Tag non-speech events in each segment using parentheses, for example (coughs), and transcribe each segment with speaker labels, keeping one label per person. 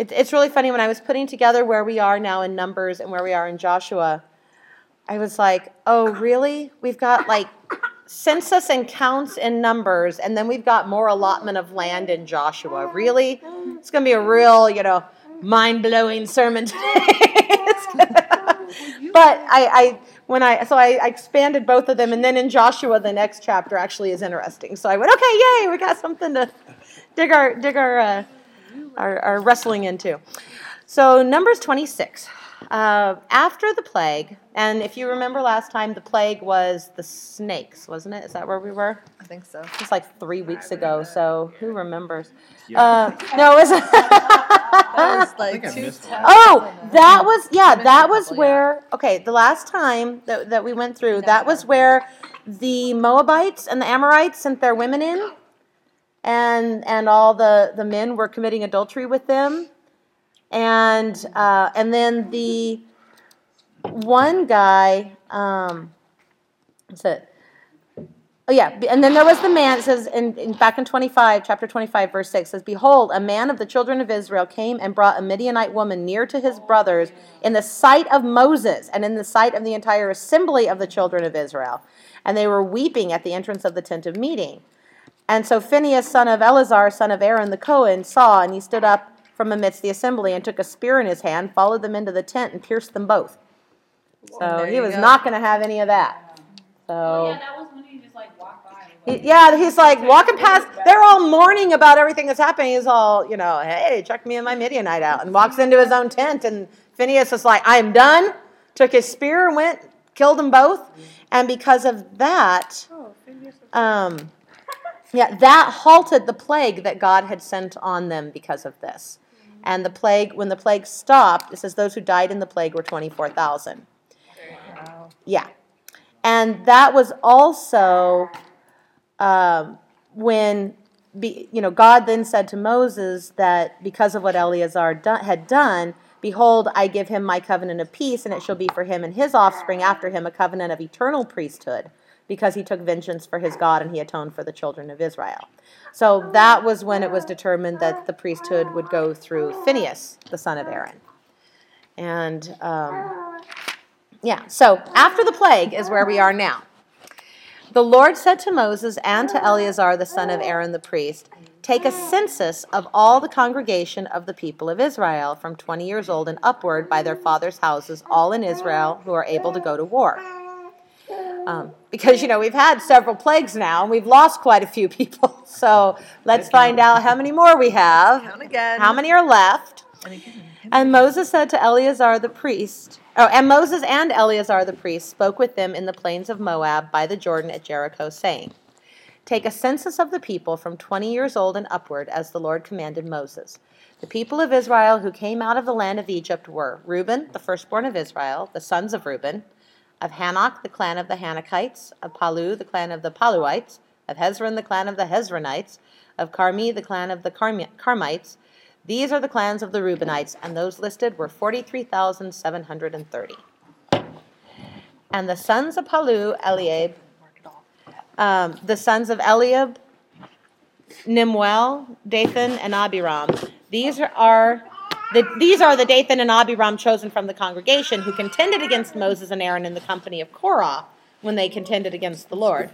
Speaker 1: It, it's really funny when I was putting together where we are now in Numbers and where we are in Joshua. I was like, oh, really? We've got like census and counts in Numbers, and then we've got more allotment of land in Joshua. Really? It's going to be a real, you know, mind blowing sermon (laughs) today. (laughs) but I, I, when I, so I, I expanded both of them, and then in Joshua, the next chapter actually is interesting. So I went, okay, yay, we got something to dig our, dig our, uh, our, our wrestling into. So Numbers 26. Uh, after the plague, and if you remember last time, the plague was the snakes, wasn't it? Is that where we were?
Speaker 2: I think so.
Speaker 1: It's like three weeks ago, so who remembers? Uh, no, it was. (laughs) (laughs)
Speaker 2: That was like
Speaker 3: think I
Speaker 2: two
Speaker 3: missed one.
Speaker 1: Oh, that was yeah, that was where okay, the last time that, that we went through, that was where the Moabites and the Amorites sent their women in and and all the, the men were committing adultery with them. And uh, and then the one guy, um what's it? Oh yeah, and then there was the man. It says in, in back in twenty five, chapter twenty five, verse six says, "Behold, a man of the children of Israel came and brought a Midianite woman near to his brothers in the sight of Moses and in the sight of the entire assembly of the children of Israel, and they were weeping at the entrance of the tent of meeting." And so Phinehas, son of Eleazar, son of Aaron the Cohen, saw, and he stood up from amidst the assembly and took a spear in his hand, followed them into the tent, and pierced them both. So he was
Speaker 2: go.
Speaker 1: not going to have any of that. So.
Speaker 4: Oh, yeah, that was when he just like walked by.
Speaker 1: He- Yeah, he's like walking past. They're all mourning about everything that's happening. He's all, you know, hey, check me and my Midianite out, and walks into his own tent. And Phineas is like, I'm done. Took his spear and went, killed them both. And because of that, um, yeah, that halted the plague that God had sent on them because of this. And the plague, when the plague stopped, it says those who died in the plague were 24,000.
Speaker 2: Wow.
Speaker 1: Yeah. And that was also um, when, be, you know, God then said to Moses that because of what Eleazar do- had done, behold, I give him my covenant of peace, and it shall be for him and his offspring after him a covenant of eternal priesthood, because he took vengeance for his God and he atoned for the children of Israel. So that was when it was determined that the priesthood would go through Phineas, the son of Aaron. And um, yeah, so after the plague is where we are now. The Lord said to Moses and to Eleazar the son of Aaron the priest, Take a census of all the congregation of the people of Israel from 20 years old and upward by their fathers' houses, all in Israel who are able to go to war. Um, because, you know, we've had several plagues now and we've lost quite a few people. (laughs) So let's find out how many more we have.
Speaker 2: Count again.
Speaker 1: How many are left?
Speaker 2: And again.
Speaker 1: And Moses said to Eleazar the priest, oh, and Moses and Eleazar the priest spoke with them in the plains of Moab by the Jordan at Jericho, saying, Take a census of the people from 20 years old and upward, as the Lord commanded Moses. The people of Israel who came out of the land of Egypt were Reuben, the firstborn of Israel, the sons of Reuben, of Hanok, the clan of the Hanakites, of Palu, the clan of the Paluites, of Hezron, the clan of the Hezronites, of Carmi, the clan of the Carmi- Carmites. These are the clans of the Reubenites, and those listed were 43,730. And the sons of Palu, Eliab, um, the sons of Eliab, Nemuel, Dathan, and Abiram. These are the, these are the Dathan and Abiram chosen from the congregation who contended against Moses and Aaron in the company of Korah when they contended against the Lord.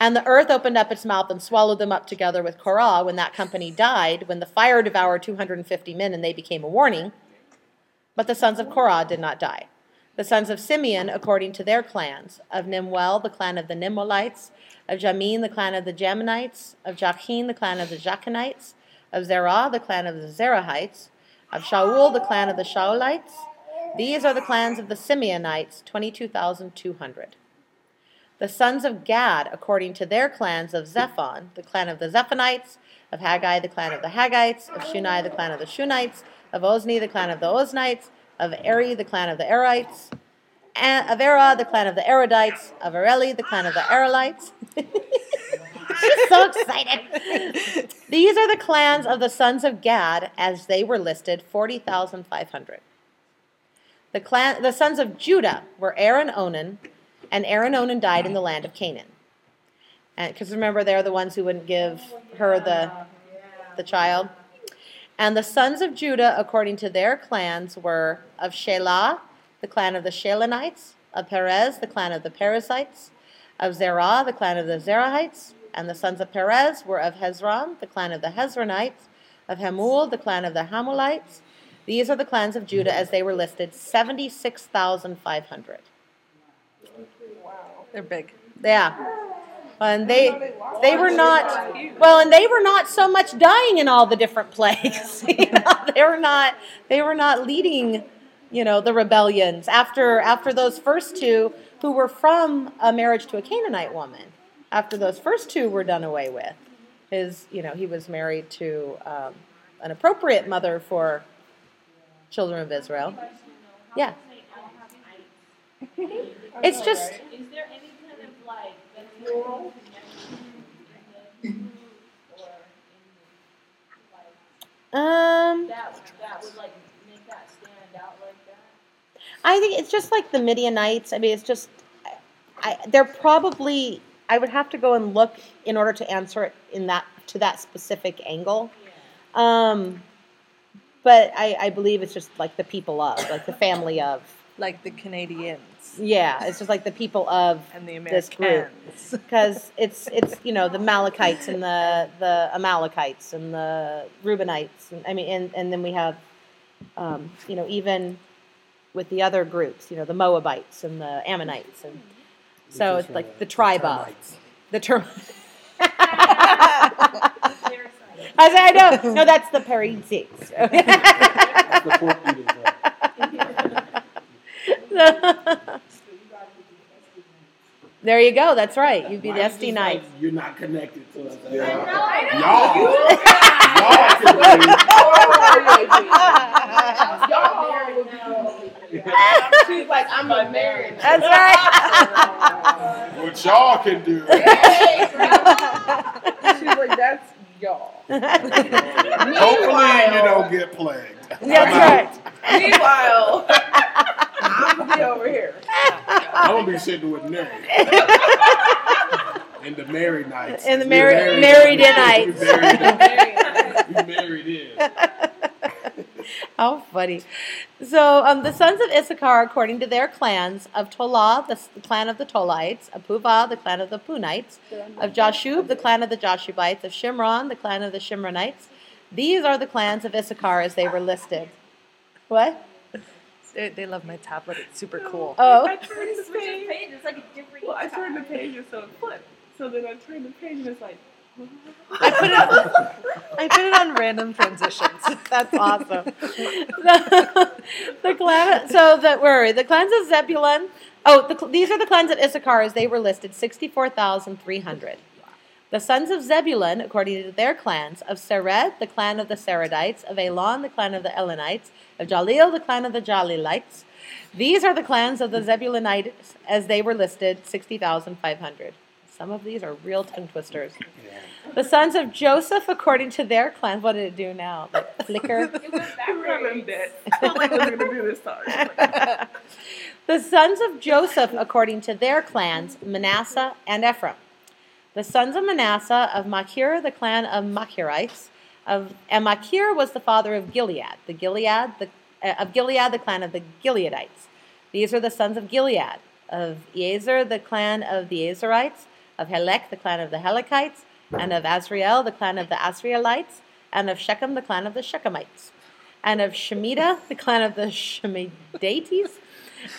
Speaker 1: And the earth opened up its mouth and swallowed them up together with Korah when that company died, when the fire devoured 250 men and they became a warning. But the sons of Korah did not die. The sons of Simeon, according to their clans, of Nemuel, the clan of the Nemuelites, of Jamin, the clan of the Jaminites, of Jachin, the clan of the Jachinites, of Zerah, the clan of the Zerahites, of Shaul, the clan of the Shaulites. These are the clans of the Simeonites, 22,200. The sons of Gad, according to their clans of Zephon, the clan of the Zephonites, of Haggai, the clan of the Haggites, of Shunai, the clan of the Shunites, of Ozni, the clan of the Oznites, of Eri, the clan of the Erites, of Era, the clan of the Erodites, of Areli, the clan of the Arelites. She's so excited. These are the clans of the sons of Gad as they were listed, 40,500. The, clan, the sons of Judah were Er and Onan, and and Onan died in the land of Canaan. Because remember, they're the ones who wouldn't give her the the child. And the sons of Judah, according to their clans, were of Shelah, the clan of the Shelanites, of Perez, the clan of the Perizzites, of Zerah, the clan of the Zerahites, and the sons of Perez were of Hezron, the clan of the Hezronites, of Hamul, the clan of the Hamulites. These are the clans of Judah as they were listed, 76,500. Wow.
Speaker 2: They're big.
Speaker 1: Yeah. And they they were not well, and they were not so much dying in all the different (laughs) plagues. (laughs) You know, they were not they were not leading, you know, the rebellions after after those first two who were from a marriage to a Canaanite woman. After those first two were done away with, his you know he was married to um, an appropriate mother for children of Israel. Yeah. (laughs) It's just
Speaker 4: Is there any kind of like vectorial connection or in
Speaker 1: um.
Speaker 4: that that would like make that stand out like that?
Speaker 1: I think it's just like the Midianites. I mean, it's just, I, they're probably. I would have to go and look in order to answer it in that to that specific angle. Um, but I, I believe it's just like the people of, like the family of.
Speaker 2: Like the Canadians
Speaker 1: Yeah, it's just like the people of
Speaker 2: and the Americans. (laughs)
Speaker 1: because it's it's you know the Malachites and the the Amalekites and the Reubenites. And, I mean, and and then we have, um, you know, even with the other groups, you know, the Moabites and the Ammonites, and so it's like the tribe of the term. (laughs) I say, I know, no, that's the Parisians. (laughs)
Speaker 3: The pork eaters, uh,
Speaker 1: there you go. That's right. You'd be
Speaker 3: why
Speaker 1: the
Speaker 3: you just
Speaker 1: SD
Speaker 3: like, You're not connected to us.
Speaker 4: I
Speaker 3: Y'all, (laughs)
Speaker 5: She's like, I'm a married.
Speaker 1: That's right.
Speaker 3: what y'all can do. (laughs)
Speaker 5: She's like, that's y'all. (laughs)
Speaker 3: Hopefully, you don't get plagued.
Speaker 1: That's right.
Speaker 5: Meanwhile, (laughs) I'm gonna be over here.
Speaker 3: I'm gonna be sitting with Nate. (laughs) In the married nights.
Speaker 1: In the
Speaker 3: We
Speaker 1: married- married in
Speaker 3: We
Speaker 1: nights.
Speaker 3: We married in. (laughs)
Speaker 1: How funny. So, um, the sons of Issachar, according to their clans, of Tolah, the, the clan of the Tolites, of Puvah, the clan of the Punites, of Jashub, the clan of the Jashubites, of Shimron, the clan of the Shimronites. These are the clans of Issachar as they were listed. What?
Speaker 2: They, they love my tablet. It's super cool.
Speaker 1: Oh.
Speaker 5: I turned the
Speaker 4: Switch the
Speaker 5: page.
Speaker 4: page, it's like a different.
Speaker 5: Well, I turned the page and so it flipped. So then I turned the page and it's like,
Speaker 2: I put it. I put it on random transitions.
Speaker 1: That's awesome. the, the clan, so that where are we? the clans of Zebulun. Oh, the, these are the clans of Issachar as they were listed, sixty-four thousand three hundred. The sons of Zebulun, according to their clans, of Sered, the clan of the Seredites, of Elon, the clan of the Elonites, of Jalil, the clan of the Jalilites. These are the clans of the Zebulunites as they were listed, sixty thousand five hundred. Some of these are real tongue twisters. The sons of Joseph, according to their clans, what did it do now? Like (laughs) flicker?
Speaker 4: It went
Speaker 5: I
Speaker 4: backwards. (laughs)
Speaker 5: that. I felt like I was gonna do this time. (laughs)
Speaker 1: the sons of Joseph, according to their clans, Manasseh and Ephraim. The sons of Manasseh of Machir, the clan of Machirites, of and Machir was the father of Gilead. The Gilead, the uh, of Gilead, the clan of the Gileadites. These are the sons of Gilead. Of Ezer, the clan of the Ezerites. Of Helek, the clan of the Helekites. And of Asriel, the clan of the Asrielites. And of Shechem, the clan of the Shechemites. And of Shemida, the clan of the Shemidates.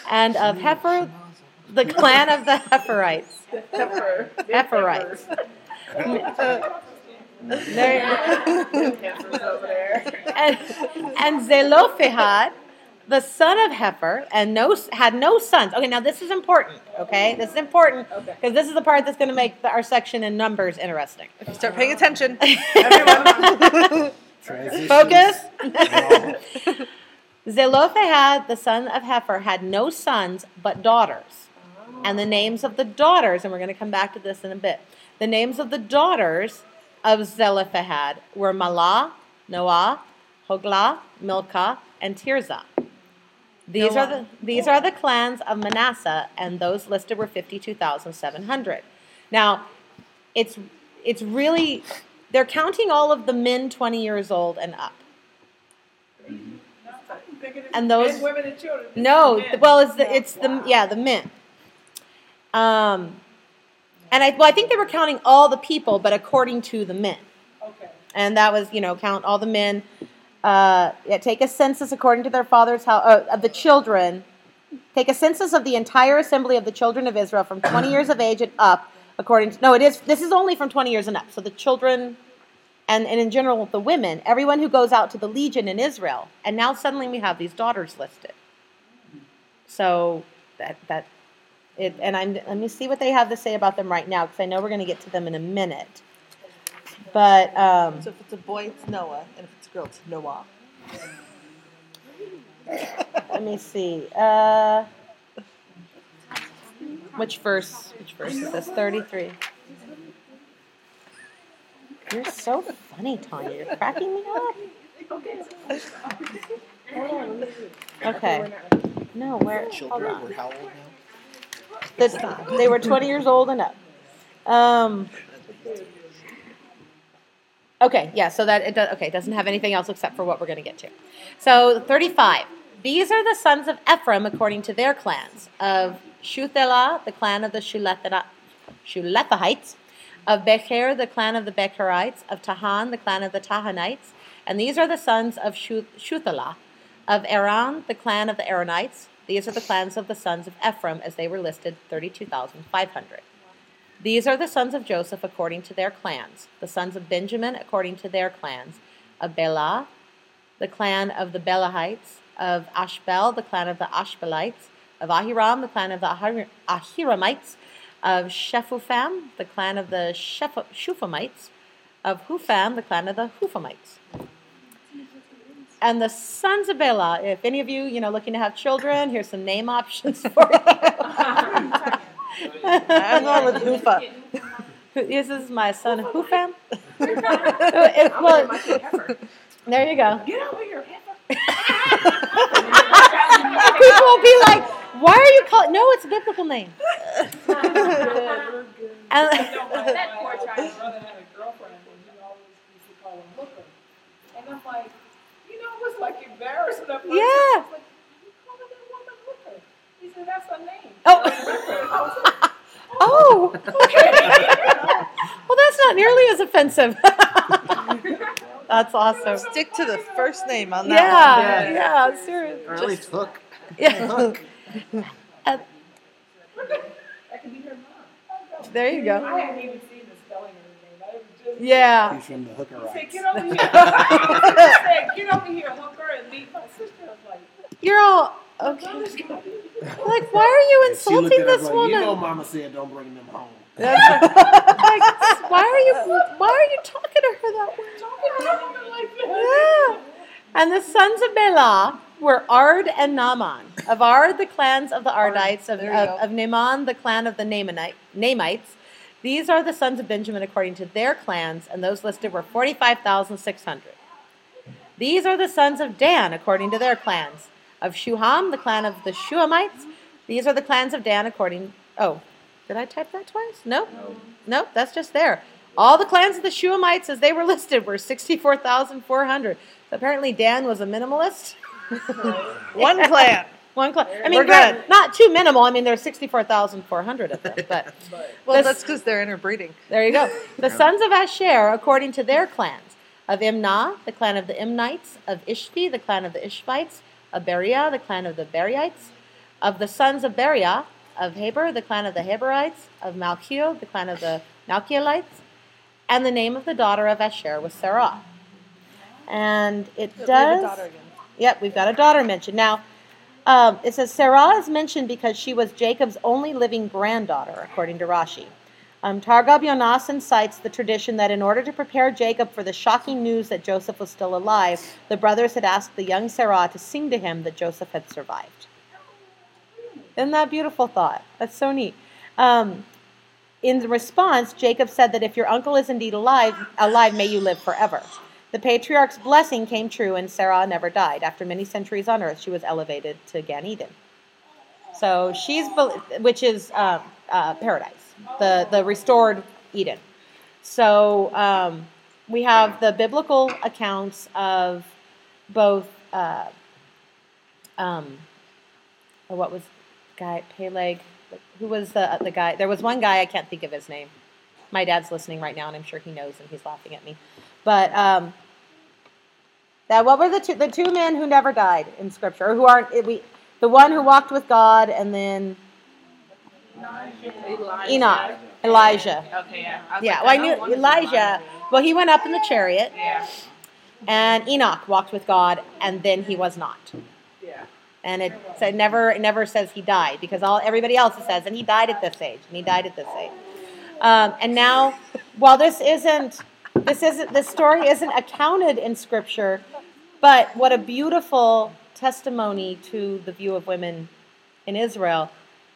Speaker 1: And of Hepher, the clan of the Hepherites.
Speaker 5: Pepper.
Speaker 1: Hepherites. There-
Speaker 5: Peppers over there.
Speaker 1: and, and Zelophehad, the son of Hepher, and no had no sons. Okay, now this is important. Okay, this is important
Speaker 5: Okay.
Speaker 1: because this is the part that's going to make the, our section in numbers interesting.
Speaker 2: Start paying attention. (laughs)
Speaker 3: Transitions.
Speaker 1: Focus. (laughs) Zelophehad, the son of Hepher, had no sons but daughters. Oh. And the names of the daughters, and we're going to come back to this in a bit. The names of the daughters of Zelophehad were Malah, Noah, Hoglah, Milcah, and Tirzah. These are the these are the clans of Manasseh, and those listed were fifty two thousand seven hundred. Now, it's it's really they're counting all of the men 20 years old and up. And those-
Speaker 5: Men, women, and children.
Speaker 1: No, well, it's the it's the yeah the men. Um, and I well I think they were counting all the people, but according to the men,
Speaker 5: Okay.
Speaker 1: and that was you know count all the men. Uh, yeah, take a census according to their father's house uh, of the children. Take a census of the entire assembly of the children of Israel from 20 years of age and up, according to no, it is this is only from 20 years and up. So the children, and and in general the women, everyone who goes out to the legion in Israel, and now suddenly we have these daughters listed. So that that it, and I'm let me see what they have to say about them right now because I know we're going to get to them in a minute. But um,
Speaker 2: So if it's a boy, it's Noah, and if it's girl, it's Noah.
Speaker 1: let me see. Uh, which verse? Which verse is this? Thirty-three. You're so funny, Tanya. You're cracking me up. Okay. No, where? Hold
Speaker 6: Children
Speaker 1: on.
Speaker 6: were how old now?
Speaker 1: that they were 20 years old and up. Um, okay, yeah, so that it does, okay, it doesn't have anything else except for what we're going to get to. So 35. These are the sons of Ephraim according to their clans. Of Shuthelah, the clan of the Shuletha- Shulethahites. Of Becher, the clan of the Becherites. Of Tahan, the clan of the Tahanites. And these are the sons of Shu- Shuthelah. Of Aaron, the clan of the Aaronites. These are the clans of the sons of Ephraim as they were listed 32,500. These are the sons of Joseph according to their clans. The sons of Benjamin according to their clans. Of Bela, the clan of the Belahites. Of Ashbel, the clan of the Ashbelites. Of Ahiram, the clan of the Ahir- Ahiramites. Of Shephupham, the clan of the Sheph- Shuphamites. Of Hupham, the clan of the Huphamites. And the sons of Bela, if any of you, you know, looking to have children, here's some name options for you. (laughs) (laughs)
Speaker 2: I'm going with Ufa. (laughs)
Speaker 1: This is my son Hufam. It- well, there you go.
Speaker 5: Get over here, heifer. (laughs) (laughs)
Speaker 1: People will be like, "Why are you calling?" No, it's a biblical name. And
Speaker 4: That poor
Speaker 5: My
Speaker 4: child.
Speaker 5: brother had a girlfriend and he always used to call him hooker. And I'm like, you know, it was like embarrassing. at first.
Speaker 1: Yeah.
Speaker 5: I like, you calling that woman hooker? He said, that's her name.
Speaker 1: Oh.
Speaker 5: I was like, (laughs)
Speaker 1: oh, (laughs) well, that's not nearly as offensive. (laughs) that's awesome.
Speaker 2: Stick to the first name on that
Speaker 1: Yeah, yeah, seriously.
Speaker 6: Or at least hook.
Speaker 1: Yeah.
Speaker 6: Hook.
Speaker 1: Uh,
Speaker 5: that could be her mom.
Speaker 1: there you go.
Speaker 5: I hadn't even seen the spelling of her name. I just.
Speaker 1: Yeah.
Speaker 6: He's from the hooker
Speaker 5: He said, get over here. he said, get over here, hooker, and meet my sister. I was like,
Speaker 1: You're all okay. Like, why are you
Speaker 3: And she looked
Speaker 1: insulting this
Speaker 3: like,
Speaker 1: woman?
Speaker 3: You know, Mama said don't bring them home. (laughs)
Speaker 1: Like, why are you why are you talking to her that way?
Speaker 5: talking to a woman like that.
Speaker 1: Yeah. And the sons of Bela were Ard and Naaman. Of Ard, the clans of the Ardites, of, of, of Naaman, the clan of the Naamanite, Namites. These are the sons of Benjamin according to their clans, and those listed were 45,600. These are the sons of Dan according to their clans. Of Shuham, the clan of the Shuhamites. These are the clans of Dan according. Oh, did I type that twice? Nope. Nope, that's just there. All the clans of the Shuhamites as they were listed were 64,400. So apparently Dan was a minimalist. (laughs)
Speaker 2: One clan. (laughs)
Speaker 1: One clan. I mean,
Speaker 2: We're good.
Speaker 1: not too minimal. I mean, there's 64,400 of them. But (laughs)
Speaker 2: Well,
Speaker 1: This-
Speaker 2: that's because they're interbreeding.
Speaker 1: there you go. The sons of Asher, according to their clans, of Imnah, the clan of the Imnites, of Ishvi, the clan of the Ishvites, of Beriah, the clan of the Beriites, of the sons of Beriah, of Heber, the clan of the Heberites, of Malchiel, the clan of the Malchielites, and the name of the daughter of Asher was Sarah. And it
Speaker 2: a
Speaker 1: does.
Speaker 2: daughter again.
Speaker 1: Yep, we've got a daughter mentioned. Now, um, it says Sarah is mentioned because she was Jacob's only living granddaughter, according to Rashi. Um, Yonasan cites the tradition that in order to prepare Jacob for the shocking news that Joseph was still alive, the brothers had asked the young Sarah to sing to him that Joseph had survived. Isn't that beautiful thought? That's so neat. Um, in response, Jacob said that if your uncle is indeed alive, alive, may you live forever. The patriarch's blessing came true, and Sarah never died. After many centuries on earth, she was elevated to Gan Eden. So she's, which is uh, uh, paradise, the the restored Eden. So um, we have the biblical accounts of both. Uh, um, what was guy Peleg? Who was the the guy? There was one guy I can't think of his name. My dad's listening right now, and I'm sure he knows, and he's laughing at me. But um, that what were the two the two men who never died in Scripture, or who aren't we the one who walked with God, and then Enoch, Elijah.
Speaker 2: Okay, yeah. I
Speaker 1: Yeah,
Speaker 2: like,
Speaker 1: well, I
Speaker 2: know
Speaker 1: knew Elijah. Well, he went up in the chariot,
Speaker 2: Yeah.
Speaker 1: and Enoch walked with God, and then he was not.
Speaker 2: Yeah.
Speaker 1: And it said never, it never says he died because all everybody else says, and he died at this age, and he died at this age. Um, and now, while this isn't, this isn't, this story isn't accounted in Scripture, but what a beautiful testimony to the view of women in Israel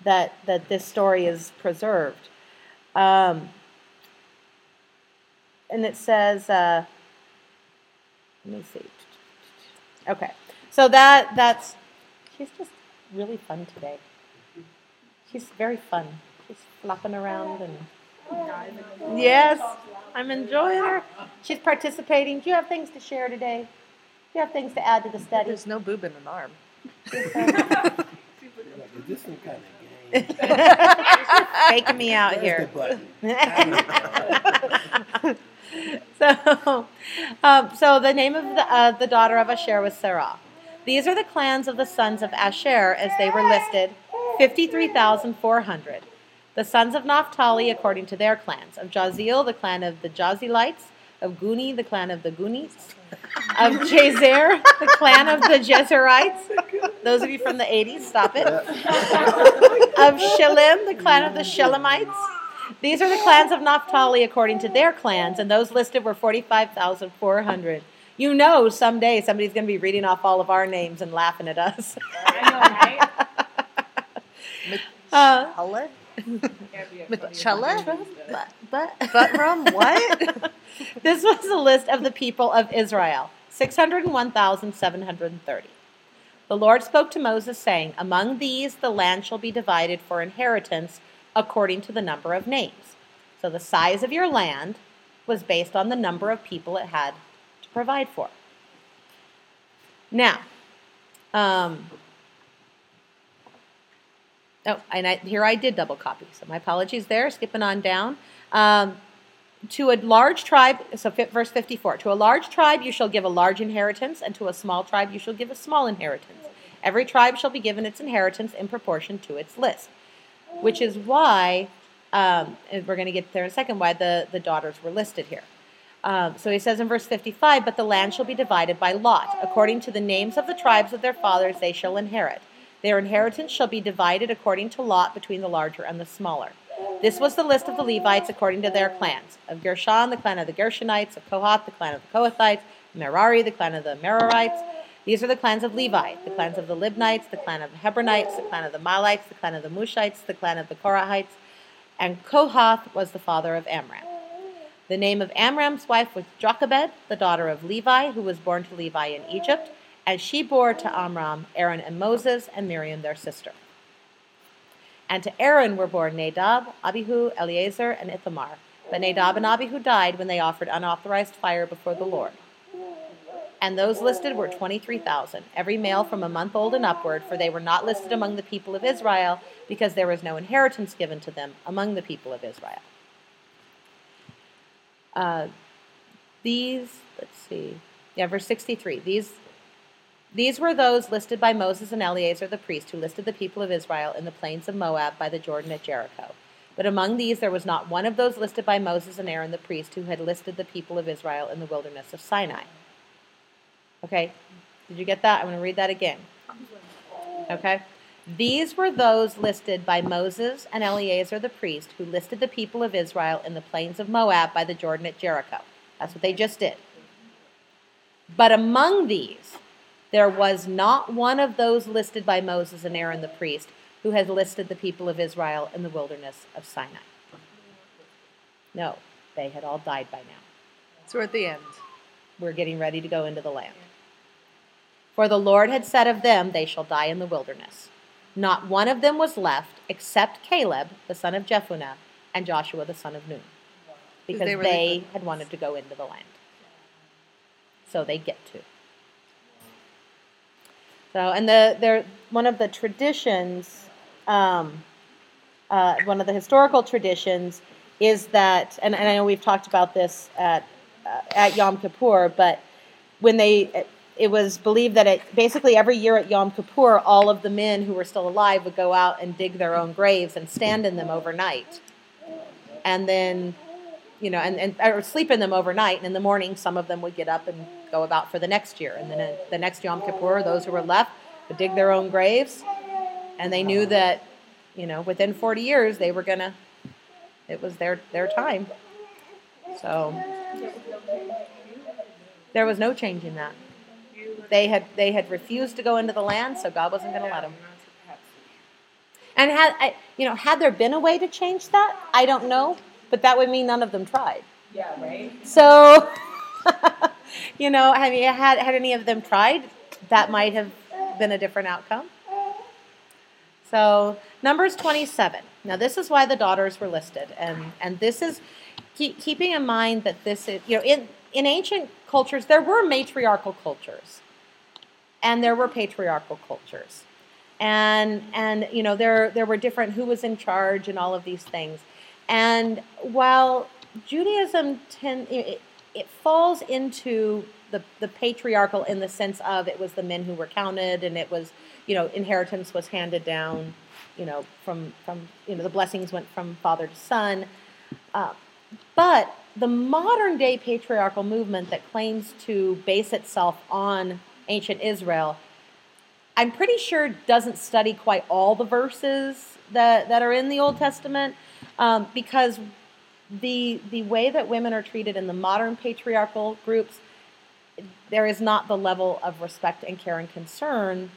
Speaker 1: that that this story is preserved. Um, and it says, uh, let me see. Okay, so that that's she's just really fun today. She's very fun. She's flopping around and yes, I'm enjoying her. She's participating. Do you have things to share today? Do you have things to add to the study?
Speaker 2: There's no boob in an arm. (laughs)
Speaker 3: Like, is this some kind of game?
Speaker 1: Faking me out here. (laughs) so, um, so the name of the, uh, the daughter of Asher was Sarah. These are the clans of the sons of Asher as they were listed 53,400. The sons of Naphtali according to their clans. Of Jazeel, the clan of the Jazelites. Of Guni, the clan of the Gunites. Of Jazer, the clan of the Jezerites. Those of you from the 80s, stop it. Of Shelim, the clan of the Shelemites. These are the clans of Naphtali according to their clans, and those listed were 45,400. You know, someday somebody's going to be reading off all of our names and laughing at us.
Speaker 4: I know, right? (laughs)
Speaker 1: Uh,
Speaker 2: Hello?
Speaker 1: Mitchella? But, but,
Speaker 2: Butt rum? What? (laughs)
Speaker 1: this was a list of the people of Israel 601,730. The Lord spoke to Moses, saying, Among these the land shall be divided for inheritance according to the number of names. So the size of your land was based on the number of people it had to provide for. Now, um, oh, and I, here I did double copy, so my apologies there, skipping on down. Um, to a large tribe, so verse 54, to a large tribe you shall give a large inheritance, and to a small tribe you shall give a small inheritance. Every tribe shall be given its inheritance in proportion to its list, which is why, um, we're going to get there in a second, why the, the daughters were listed here. Um, so he says in verse 55, But the land shall be divided by lot. According to the names of the tribes of their fathers, they shall inherit. Their inheritance shall be divided according to lot between the larger and the smaller. This was the list of the Levites according to their clans. Of Gershon, the clan of the Gershonites. Of Kohath, the clan of the Kohathites. Merari, the clan of the Merarites. These are the clans of Levi, the clans of the Libnites, the clan of the Hebronites, the clan of the Malites, the clan of the Mushites, the clan of the Korahites. And Kohath was the father of Amram. The name of Amram's wife was Jochebed, the daughter of Levi, who was born to Levi in Egypt, and she bore to Amram Aaron and Moses and Miriam their sister. And to Aaron were born Nadab, Abihu, Eleazar, and Ithamar. But Nadab and Abihu died when they offered unauthorized fire before the Lord. And those listed were 23,000, every male from a month old and upward, for they were not listed among the people of Israel, because there was no inheritance given to them among the people of Israel. Uh, these, let's see, yeah, verse 63. These, these were those listed by Moses and Eleazar the priest, who listed the people of Israel in the plains of Moab by the Jordan at Jericho. But among these there was not one of those listed by Moses and Aaron the priest, who had listed the people of Israel in the wilderness of Sinai. Okay, did you get that? I'm going to read that again. Okay. These were those listed by Moses and Eleazar the priest, who listed the people of Israel in the plains of Moab by the Jordan at Jericho. That's what they just did. But among these, there was not one of those listed by Moses and Aaron the priest who had listed the people of Israel in the wilderness of Sinai. No, they had all died by now.
Speaker 2: So we're at the end.
Speaker 1: We're getting ready to go into the land. For the Lord had said of them, They shall die in the wilderness. Not one of them was left except Caleb, the son of Jephunneh, and Joshua, the son of Nun, because
Speaker 2: they
Speaker 1: they, had wanted to go into the land. So they get to. So, and the they're one of the traditions, um, uh, one of the historical traditions is that, and, and I know we've talked about this at uh, at Yom Kippur, but when they it was believed that it basically every year at Yom Kippur, all of the men who were still alive would go out and dig their own graves and stand in them overnight, and then you know, and, and or sleep in them overnight. And in the morning, some of them would get up and go about for the next year. And then uh, the next Yom Kippur, those who were left would dig their own graves. And they knew that, you know, within 40 years, they were going to, it was their, their time. So there was no change in that. They had, they had refused to go into the land, so God wasn't going to let them. And had, you know, had there been a way to change that, I don't know, but that would mean none of them tried.
Speaker 5: Yeah, right?
Speaker 1: So, (laughs) you know, I mean, had had any of them tried, that might have been a different outcome. So, Numbers 27. Now, this is why the daughters were listed, and and this is keep, keeping in mind that this is you know in in ancient cultures there were matriarchal cultures, and there were patriarchal cultures, and and you know there there were different who was in charge and all of these things, and while Judaism tend it, it falls into the, the patriarchal in the sense of it was the men who were counted and it was you know inheritance was handed down you know from from you know the blessings went from father to son. Uh, but the modern day patriarchal movement that claims to base itself on ancient israel i'm pretty sure doesn't study quite all the verses that, that are in the old testament um, because the the way that women are treated in the modern patriarchal groups there is not the level of respect and care and concern.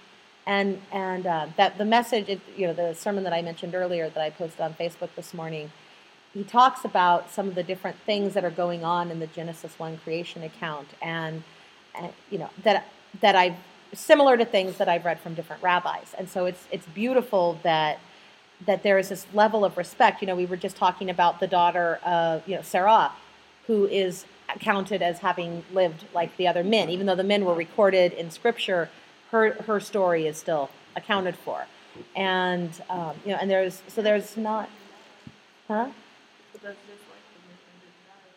Speaker 1: And and uh, that the message you know the sermon that i mentioned earlier that i posted on facebook this morning he talks about some of the different things that are going on in the genesis 1 creation account. And, and you know that that i similar to things that i've read from different rabbis. And so it's it's beautiful that that there is this level of respect. You know, we were just talking about the daughter of, you know, Sarah, who is counted as having lived like the other men, even though the men were recorded in scripture, her her story is still accounted for. And um, you know, and there's so there's not, huh?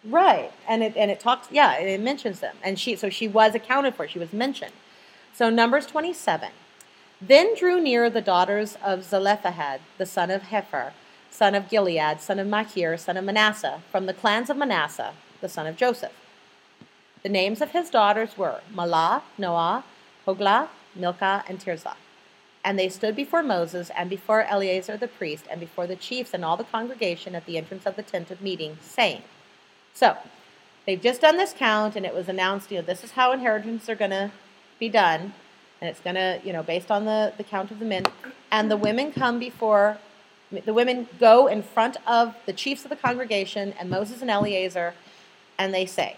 Speaker 1: Right, and it and it talks, yeah, it mentions them, and she so she was accounted for, she was mentioned. So Numbers twenty seven. Then drew near the daughters of Zelophehad, the son of Hepher, son of Gilead, son of Machir, son of Manasseh, from the clans of Manasseh, the son of Joseph. The names of his daughters were Malah, Noah, Hoglah, Milcah, and Tirzah. And they stood before Moses and before Eleazar the priest and before the chiefs and all the congregation at the entrance of the tent of meeting, saying, So, they've just done this count, and it was announced, you know, this is how inheritance are going to be done and it's going to, you know, based on the, the count of the men. And the women come before, the women go in front of the chiefs of the congregation and Moses and Eleazar, and they say,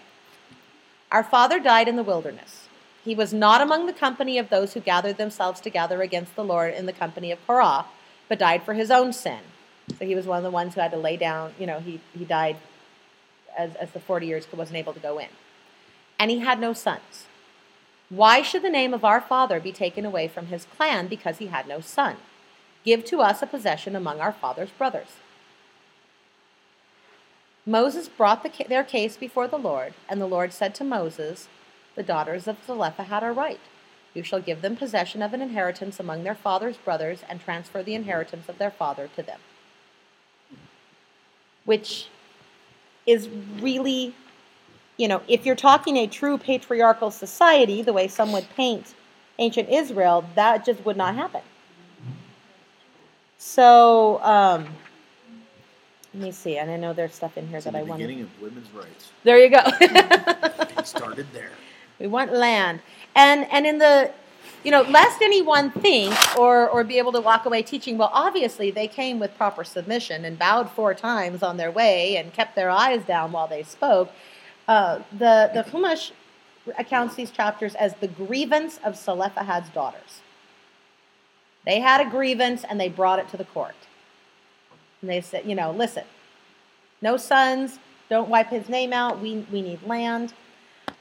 Speaker 1: Our father died in the wilderness. He was not among the company of those who gathered themselves together against the Lord in the company of Korah, but died for his own sin. So he was one of the ones who had to lay down, you know, he, he died as, as the 40 years wasn't able to go in. And he had no sons. Why should the name of our father be taken away from his clan because he had no son? Give to us a possession among our father's brothers. Moses brought the, their case before the Lord, and the Lord said to Moses, The daughters of Zelophehad are right. You shall give them possession of an inheritance among their father's brothers and transfer the inheritance of their father to them. Which is really you know, if you're talking a true patriarchal society, the way some would paint ancient Israel, that just would not happen. So, um, let me see. And I know there's stuff in here
Speaker 3: It's
Speaker 1: that
Speaker 3: the
Speaker 1: I want.
Speaker 3: The beginning of women's rights.
Speaker 1: There you go. (laughs)
Speaker 3: It started there.
Speaker 1: we want land, and and in the, you know, lest anyone think or or be able to walk away teaching. Well, obviously they came with proper submission and bowed four times on their way and kept their eyes down while they spoke. Uh, the the Chumash accounts these chapters as the grievance of Zelophehad's daughters. They had a grievance and they brought it to the court. And they said, you know, listen, no sons, don't wipe his name out. We we need land.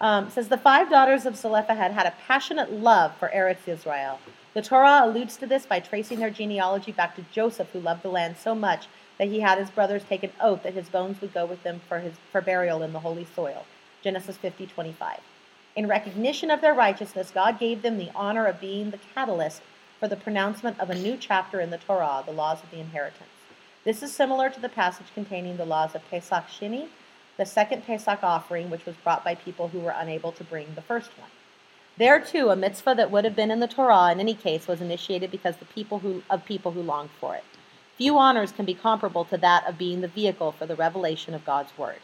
Speaker 1: Um, says the five daughters of Zelophehad had a passionate love for Eretz Israel. The Torah alludes to this by tracing their genealogy back to Joseph, who loved the land so much that he had his brothers take an oath that his bones would go with them for, his, for burial in the holy soil. Genesis 50, 25. In recognition of their righteousness, God gave them the honor of being the catalyst for the pronouncement of a new chapter in the Torah, the laws of the inheritance. This is similar to the passage containing the laws of Pesach Sheni, the second Pesach offering, which was brought by people who were unable to bring the first one. There too, a mitzvah that would have been in the Torah in any case was initiated because the people who, of people who longed for it. Few honors can be comparable to that of being the vehicle for the revelation of God's word.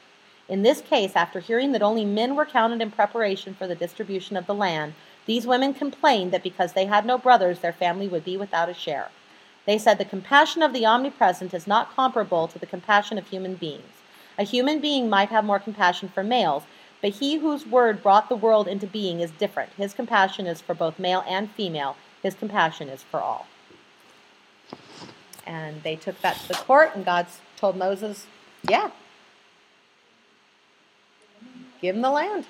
Speaker 1: In this case, after hearing that only men were counted in preparation for the distribution of the land, these women complained that because they had no brothers, their family would be without a share. They said the compassion of the omnipresent is not comparable to the compassion of human beings. A human being might have more compassion for males, but he whose word brought the world into being is different. His compassion is for both male and female, his compassion is for all. And they took that to the court, and God told Moses, Yeah, give him the land.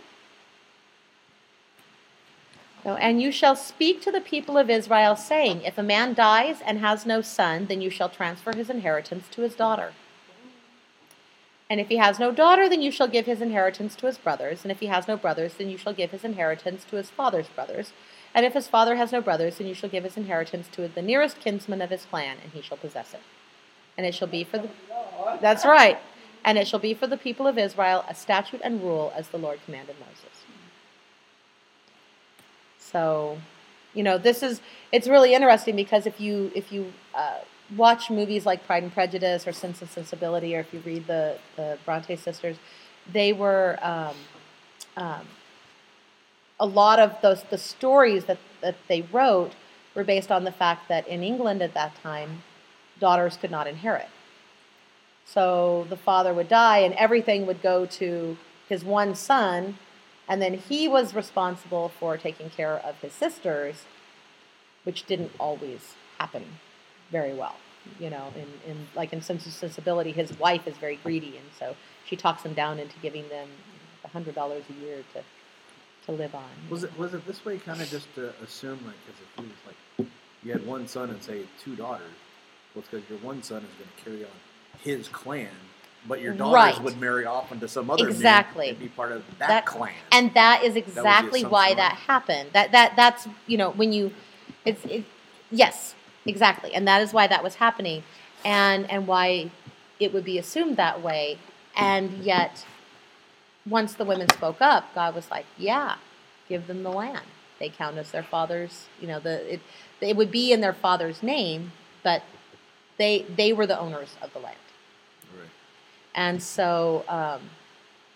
Speaker 1: So, and you shall speak to the people of Israel, saying, If a man dies and has no son, then you shall transfer his inheritance to his daughter. And if he has no daughter, then you shall give his inheritance to his brothers. And if he has no brothers, then you shall give his inheritance to his father's brothers. And if his father has no brothers, then you shall give his inheritance to the nearest kinsman of his clan, and he shall possess it. And it shall be for the. That's right. And it shall be for the people of Israel a statute and rule as the Lord commanded Moses. So, you know, this is it's really interesting because if you if you uh, watch movies like Pride and Prejudice or Sense and Sensibility, or if you read the the Bronte sisters, they were um, um, a lot of those the stories that that they wrote were based on the fact that in England at that time, daughters could not inherit. So the father would die, and everything would go to his one son, and then he was responsible for taking care of his sisters, which didn't always happen very well. You know, in, in like in Sense and Sensibility, his wife is very greedy, and so she talks him down into giving them hundred dollars a year to to live on.
Speaker 3: Was it was it this way? Kind of just to assume like because if he was like you had one son and say two daughters, well, it's because your one son is going to carry on his clan, but your daughters
Speaker 1: Right.
Speaker 3: would marry off into some other
Speaker 1: Exactly.
Speaker 3: man and be part of that,
Speaker 1: That-
Speaker 3: clan.
Speaker 1: and that is exactly why
Speaker 3: assumption,
Speaker 1: that happened that that that's you know when you it's it, yes exactly and that is why that was happening and and why it would be assumed that way and yet once the women spoke up god was like yeah give them the land they count as their father's you know the it, it would be in their father's name but they they were the owners of the land
Speaker 3: Right.
Speaker 1: and so um,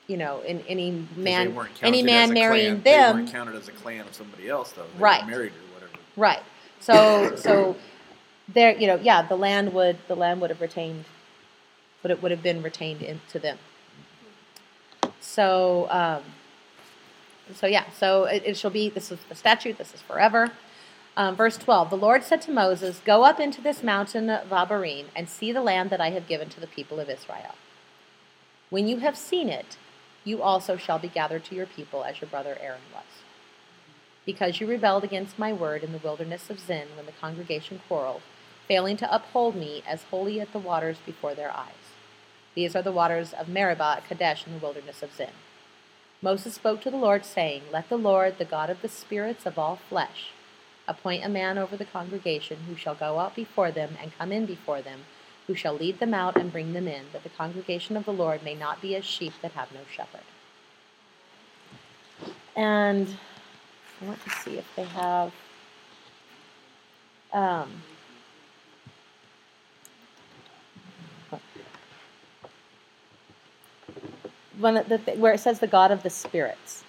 Speaker 1: you know in any man any man marrying
Speaker 3: clan. They
Speaker 1: them
Speaker 3: weren't counted as a clan of somebody else, though. They
Speaker 1: Right.
Speaker 3: Married or whatever.
Speaker 1: Right. So (coughs) so there you know yeah the land would the land would have retained would it would have been retained into them. So um, so yeah so it, it shall be this is the statute this is forever. Um, verse 12 The Lord said to Moses, Go up into this mountain of Abarim and see the land that I have given to the people of Israel. When you have seen it, you also shall be gathered to your people as your brother Aaron was because you rebelled against my word in the wilderness of Zin when the congregation quarreled, failing to uphold me as holy at the waters before their eyes. These are the waters of Meribah at Kadesh in the wilderness of Zin. Moses spoke to the Lord, saying, Let the Lord, the God of the spirits of all flesh, appoint a man over the congregation who shall go out before them and come in before them, who shall lead them out and bring them in, that the congregation of the Lord may not be as sheep that have no shepherd. And I want to see if they have. Um, one of the where it says the God of the spirits.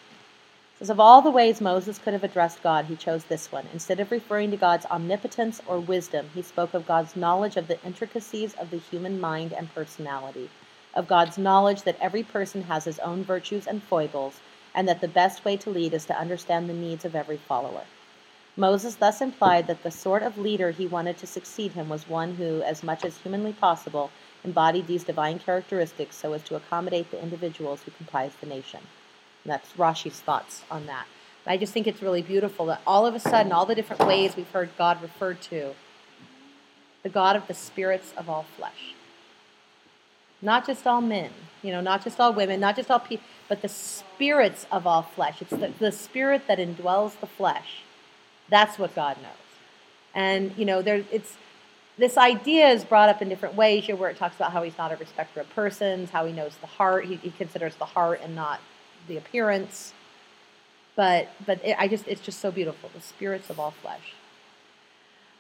Speaker 1: It says of all the ways Moses could have addressed God, he chose this one. Instead of referring to God's omnipotence or wisdom, he spoke of God's knowledge of the intricacies of the human mind and personality, of God's knowledge that every person has his own virtues and foibles, and that the best way to lead is to understand the needs of every follower. Moses thus implied that the sort of leader he wanted to succeed him was one who, as much as humanly possible, embodied these divine characteristics so as to accommodate the individuals who comprise the nation. And that's Rashi's thoughts on that. I just think it's really beautiful that all of a sudden, all the different ways we've heard God referred to, the God of the spirits of all flesh. Not just all men, you know, not just all women, not just all people, but the spirits of all flesh. It's the, the spirit that indwells the flesh. That's what God knows. And, you know, there, it's, this idea is brought up in different ways, know, where it talks about how he's not a respecter of persons, how he knows the heart, he, he considers the heart and not the appearance. But but it, I just it's just so beautiful, the spirits of all flesh.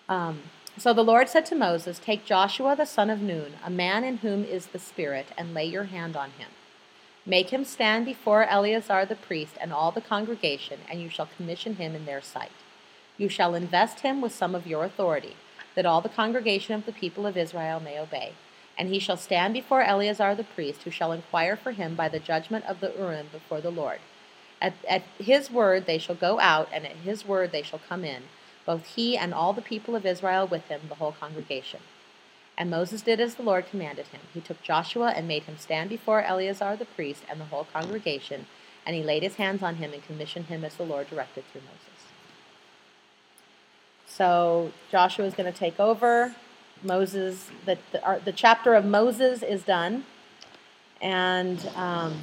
Speaker 1: Um, so the Lord said to Moses, Take Joshua the son of Nun, a man in whom is the Spirit, and lay your hand on him. Make him stand before Eleazar the priest and all the congregation, and you shall commission him in their sight. You shall invest him with some of your authority, that all the congregation of the people of Israel may obey. And he shall stand before Eleazar the priest, who shall inquire for him by the judgment of the Urim before the Lord. At, at his word they shall go out, and at his word they shall come in, both he and all the people of Israel with him, the whole congregation. And Moses did as the Lord commanded him. He took Joshua and made him stand before Eleazar the priest and the whole congregation, and he laid his hands on him and commissioned him as the Lord directed through Moses. So Joshua is going to take over. Moses, the, the, our, the chapter of Moses is done. And, um,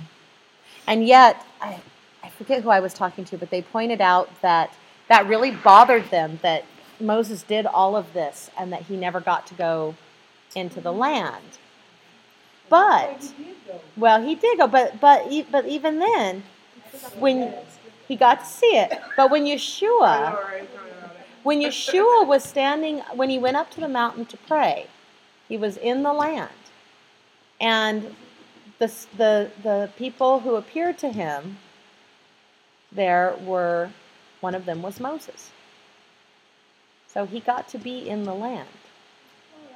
Speaker 1: and yet, I, I forget who I was talking to, but they pointed out that that really bothered them that Moses did all of this and that he never got to go into the land. But well, he did go, but but but even then, when he got to see it, but when Yeshua, when Yeshua was standing, when he went up to the mountain to pray, he was in the land, and the the the people who appeared to him there were one of them was Moses. So he got to be in the land,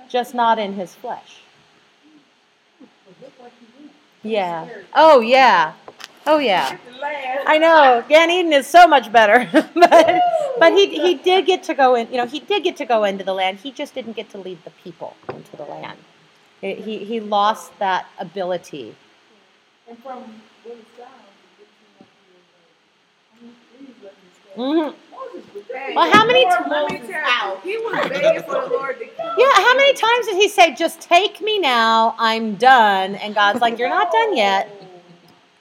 Speaker 1: just not in his flesh. Yeah. Oh, yeah. Oh, yeah. I know. Gan Eden is so much better, (laughs) but but he he did get to go in. You know, he did get to go into the land. He just didn't get to lead the people into the land. It- he he lost that ability.
Speaker 5: And from what it's down,
Speaker 1: hmm
Speaker 5: Moses was there.
Speaker 1: Well, how many
Speaker 5: Lord,
Speaker 1: t-
Speaker 5: let me tell you, he was begging for the Lord to kill
Speaker 1: Yeah. How many times did he say, "Just take me now. I'm done," and God's like, "You're not done yet.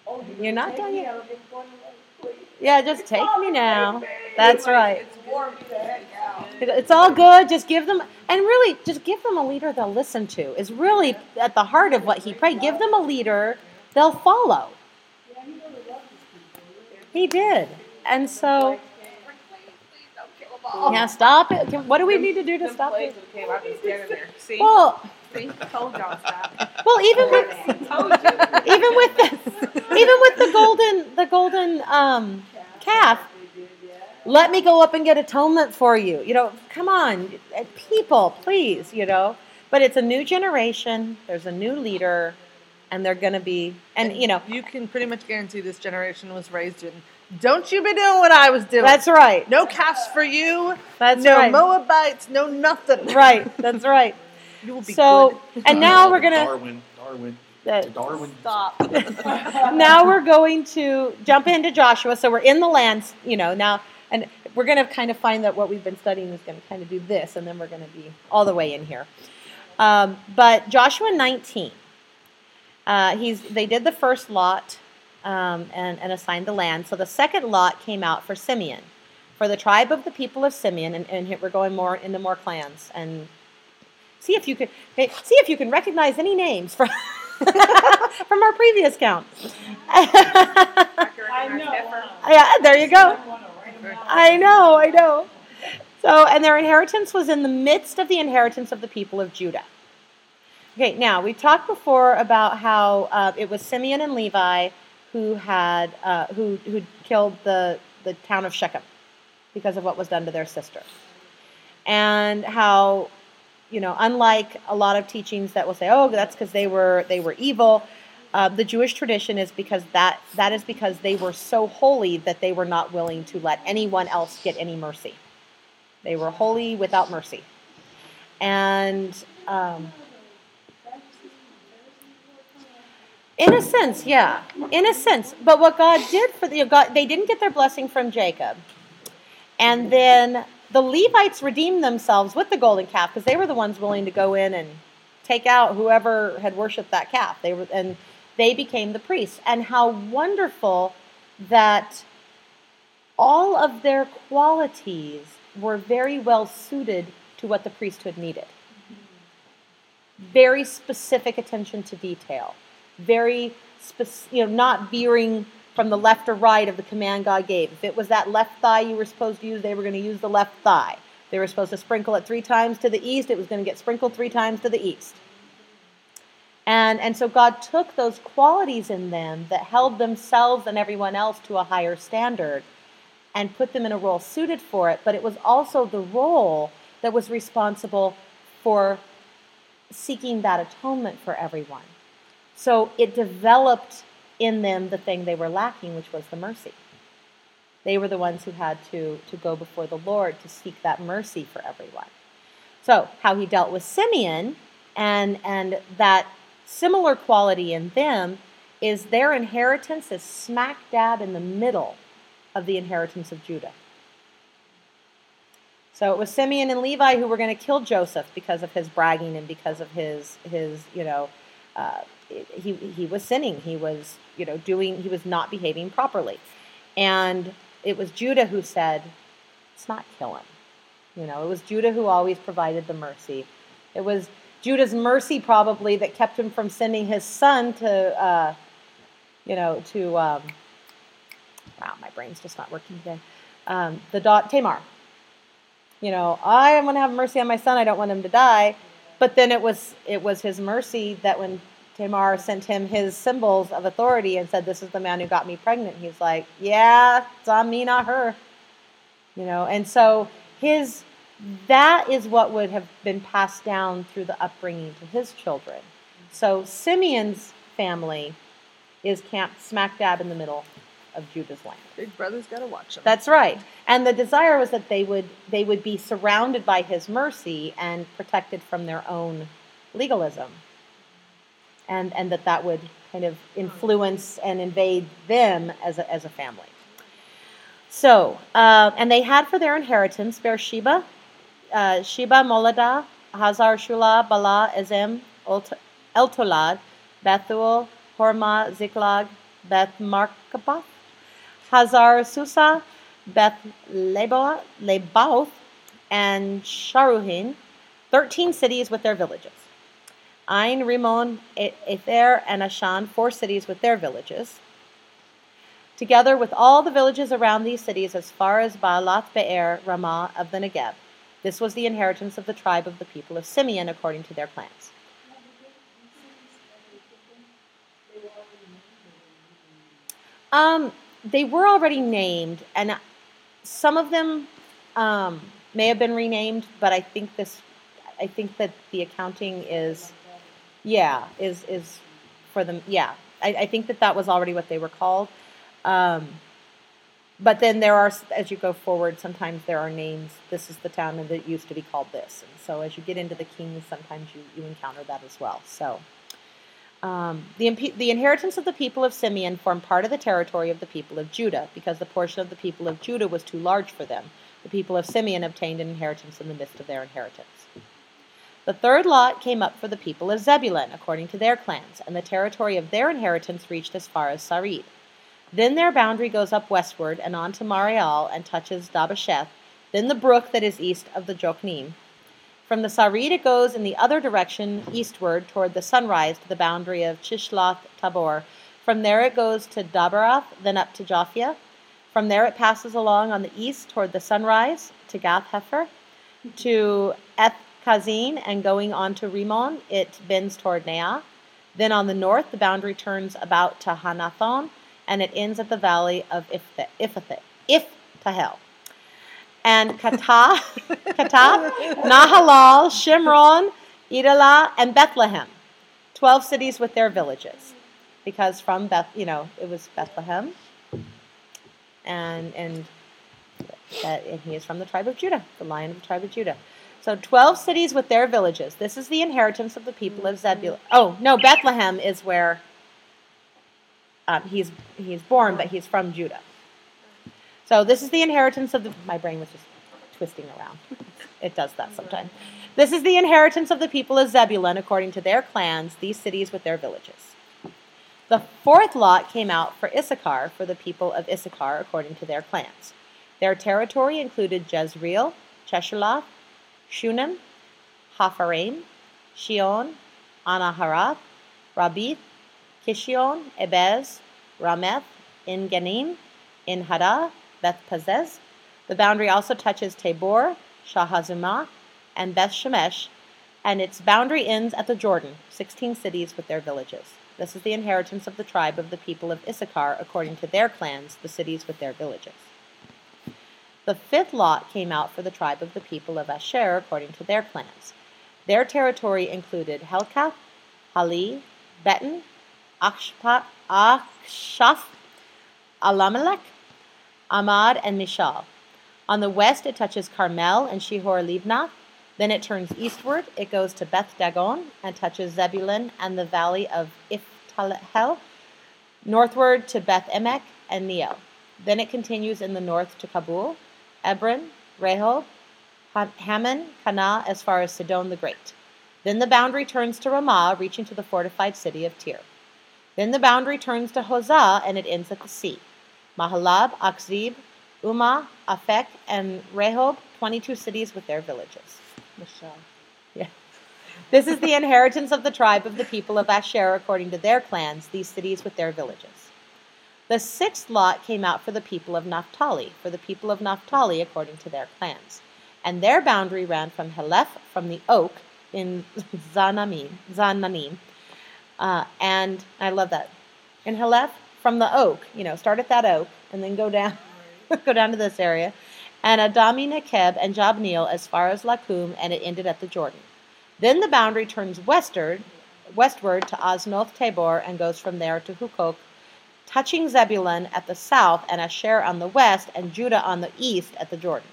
Speaker 5: Oh, you
Speaker 1: You're not done yet.
Speaker 5: out of this one way, please.
Speaker 1: Yeah, just take me now." That's right.
Speaker 5: It's wore me the heck out.
Speaker 1: It- It's all good. Just give them, and really, just give them a leader they'll listen to. Is really at the heart of what he prayed. Give them a leader they'll follow.
Speaker 5: He really loved his people.
Speaker 1: He did, and so
Speaker 5: Please don't kill them all.
Speaker 1: yeah, stop it. Can- What do we need to do to stop it?
Speaker 2: came out and standing there. See?
Speaker 1: Well,
Speaker 2: See? Told y'all stop.
Speaker 1: well, even with
Speaker 2: Told you. (laughs)
Speaker 1: even with the even with the golden the golden um, calf. Let me go up and get atonement for you. You know, come on, uh, people, please. You know, but it's a new generation. There's a new leader, and they're going to be, and you know,
Speaker 2: You can pretty much guarantee this generation was raised in. Don't you be doing what I was doing.
Speaker 1: that's right.
Speaker 2: no calves for you.
Speaker 1: That's
Speaker 2: no
Speaker 1: right.
Speaker 2: Moabites. No nothing.
Speaker 1: Right. That's right. (laughs)
Speaker 2: You will be
Speaker 1: So,
Speaker 2: good.
Speaker 1: and now we're gonna
Speaker 3: Darwin. Darwin. Darwin.
Speaker 1: stop. (laughs) now we're going to jump into Joshua. So we're in the land, you know, now, and we're going to kind of find that what we've been studying is going to kind of do this, and then we're going to be all the way in here. Um, but Joshua 19, uh, he's they did the first lot um, and, and assigned the land. So the second lot came out for Simeon, for the tribe of the people of Simeon, and, and we're going more into more clans and see if you can see if you can recognize any names from (laughs) from our previous count.
Speaker 5: I know.
Speaker 1: yeah, there you go.
Speaker 5: I want to write them out.
Speaker 1: I know, I know. So, and their inheritance was in the midst of the inheritance of the people of Judah. Okay, now we talked before about how uh, it was Simeon and Levi who had uh, who who killed the the town of Shechem because of what was done to their sister, and how you know unlike a lot of teachings that will say oh that's because they were they were evil. Uh, the Jewish tradition is because that that is because they were so holy that they were not willing to let anyone else get any mercy. They were holy without mercy, and um, In a sense, yeah. In a sense. But what God did for the God, they didn't get their blessing from Jacob. And then the Levites redeemed themselves with the golden calf because they were the ones willing to go in and take out whoever had worshipped that calf. They were and they became the priests. And how wonderful that all of their qualities were very well suited to what the priesthood needed. Very specific attention to detail. Very spec- you know, not veering from the left or right of the command God gave. If it was that left thigh you were supposed to use, they were going to use the left thigh. They were supposed to sprinkle it three times to the east, it was going to get sprinkled three times to the east. And, and so God took those qualities in them that held themselves and everyone else to a higher standard and put them in a role suited for it, but it was also the role that was responsible for seeking that atonement for everyone. So it developed in them the thing they were lacking, which was the mercy. They were the ones who had to, to go before the Lord to seek that mercy for everyone. So, how he dealt with Simeon and, and that similar quality in them is their inheritance is smack dab in the middle of the inheritance of Judah. So it was Simeon and Levi who were going to kill Joseph because of his bragging and because of his his you know uh, he he was sinning. He was you know doing he was not behaving properly, and it was Judah who said, "Let's not kill him." You know, it was Judah who always provided the mercy. It was Judah's mercy probably that kept him from sending his son to, uh, you know, to. Um, wow, my brain's just not working today. Um, the dot Tamar. You know, I want to have mercy on my son. I don't want him to die. But then it was it was his mercy that when Tamar sent him his symbols of authority and said, "This is the man who got me pregnant." He's like, "Yeah, it's on me, not her." You know, and so his that is what would have been passed down through the upbringing to his children. So Simeon's family is camped smack dab in the middle of Judah's land.
Speaker 2: Big brother's got to watch them.
Speaker 1: That's right. And the desire was that they would they would be surrounded by his mercy and protected from their own legalism. And and that that would kind of influence and invade them as a, as a family. So, uh, and they had for their inheritance Beersheba, uh, Sheba, Moladah, Hazar Shual, Balah, Ezem, Eltolad, Bethuel, Hormah, Ziklag, Beth Marcaboth, Hazar Susah, Beth Lebaoth, and Sharuhen, 13 cities with their villages. Ain, Rimmon, Ether, and Ashan, four cities with their villages. Together with all the villages around these cities as far as Baalath Beer, Ramah of the Negev. This was the inheritance of the tribe of the people of Simeon according to their plans. Um, they were already named, and some of them um, may have been renamed, but I think this, I think that the accounting is, yeah, is is for them. Yeah, I, I think that that was already what they were called. Um, but then there are, as you go forward, sometimes there are names. This is the town that used to be called this, and so as you get into the kings, sometimes you you encounter that as well. So. Um, the, the inheritance of the people of Simeon formed part of the territory of the people of Judah, because the portion of the people of Judah was too large for them. The people of Simeon obtained an inheritance in the midst of their inheritance. The third lot came up for the people of Zebulun, according to their clans, and the territory of their inheritance reached as far as Sarid. Then their boundary goes up westward and on to Mareal and touches Dabbesheth, then the brook that is east of the Jokneam, from the Sarid, it goes in the other direction, eastward, toward the sunrise, to the boundary of Chisloth Tabor. From there, it goes to Daberath, then up to Japhia. From there, it passes along on the east toward the sunrise to Gath Hepher, to Eth Kazin, and going on to Rimmon, it bends toward Neah. Then on the north, the boundary turns about to Hannathon, and it ends at the valley of Iphthah, Iphtahel and Katah, (laughs) Katah, Nahalal, Shimron, Idalah, and Bethlehem. Twelve cities with their villages. Because from Beth, you know, it was Bethlehem. And and that and he is from the tribe of Judah, the lion of the tribe of Judah. So 12 cities with their villages. This is the inheritance of the people of Zebulun. Oh, no, Bethlehem is where um, he's he's born, but he's from Judah. So this is the inheritance of the. My brain was just twisting around. (laughs) It does that sometimes. This is the inheritance of the people of Zebulun according to their clans, these cities with their villages. The fourth lot came out for Issachar, for the people of Issachar according to their clans. Their territory included Jezreel, Cheshulath, Shunem, Hapharaim, Shion, Anaharath, Rabbith, Kishion, Ebez, Rameth, En Gannim, Haddah, Beth Pazzez. The boundary also touches Tabor, Shahazumah, and Beth Shemesh, and its boundary ends at the Jordan, 16 cities with their villages. This is the inheritance of the tribe of the people of Issachar according to their clans, the cities with their villages. The fifth lot came out for the tribe of the people of Asher according to their clans. Their territory included Helkath, Hali, Beten, Akshpa- Achshaph, Allammelech, Amad, and Mishal. On the west, it touches Carmel and Shihor Libnath. Then it turns eastward. It goes to Beth Dagon and touches Zebulun and the valley of Iphtahel. Northward to Beth Emek and Neo. Then it continues in the north to Cabul, Ebron, Rehob, Ha- Hammon, Kanah, as far as Sidon the Great. Then the boundary turns to Ramah, reaching to the fortified city of Tyre. Then the boundary turns to Hosah, and it ends at the sea. Mahalab, Achzib, Ummah, Aphek, and Rehob, 22 cities with their villages.
Speaker 2: Michelle.
Speaker 1: Yeah. This is the inheritance of the tribe of the people of Asher according to their clans, these cities with their villages. The sixth lot came out for the people of Naphtali, for the people of Naphtali according to their clans. And their boundary ran from Heleph, from the oak in (laughs) Zaanannim, Zaanannim. Uh, and I love that. In Heleph, from the oak, you know, start at that oak and then go down, (laughs) go down to this area. And Adami Nekeb and Jabneel as far as Lakkum, and it ended at the Jordan. Then the boundary turns westward, westward to Aznoth Tabor and goes from there to Hukkok, touching Zebulun at the south and Asher on the west and Judah on the east at the Jordan.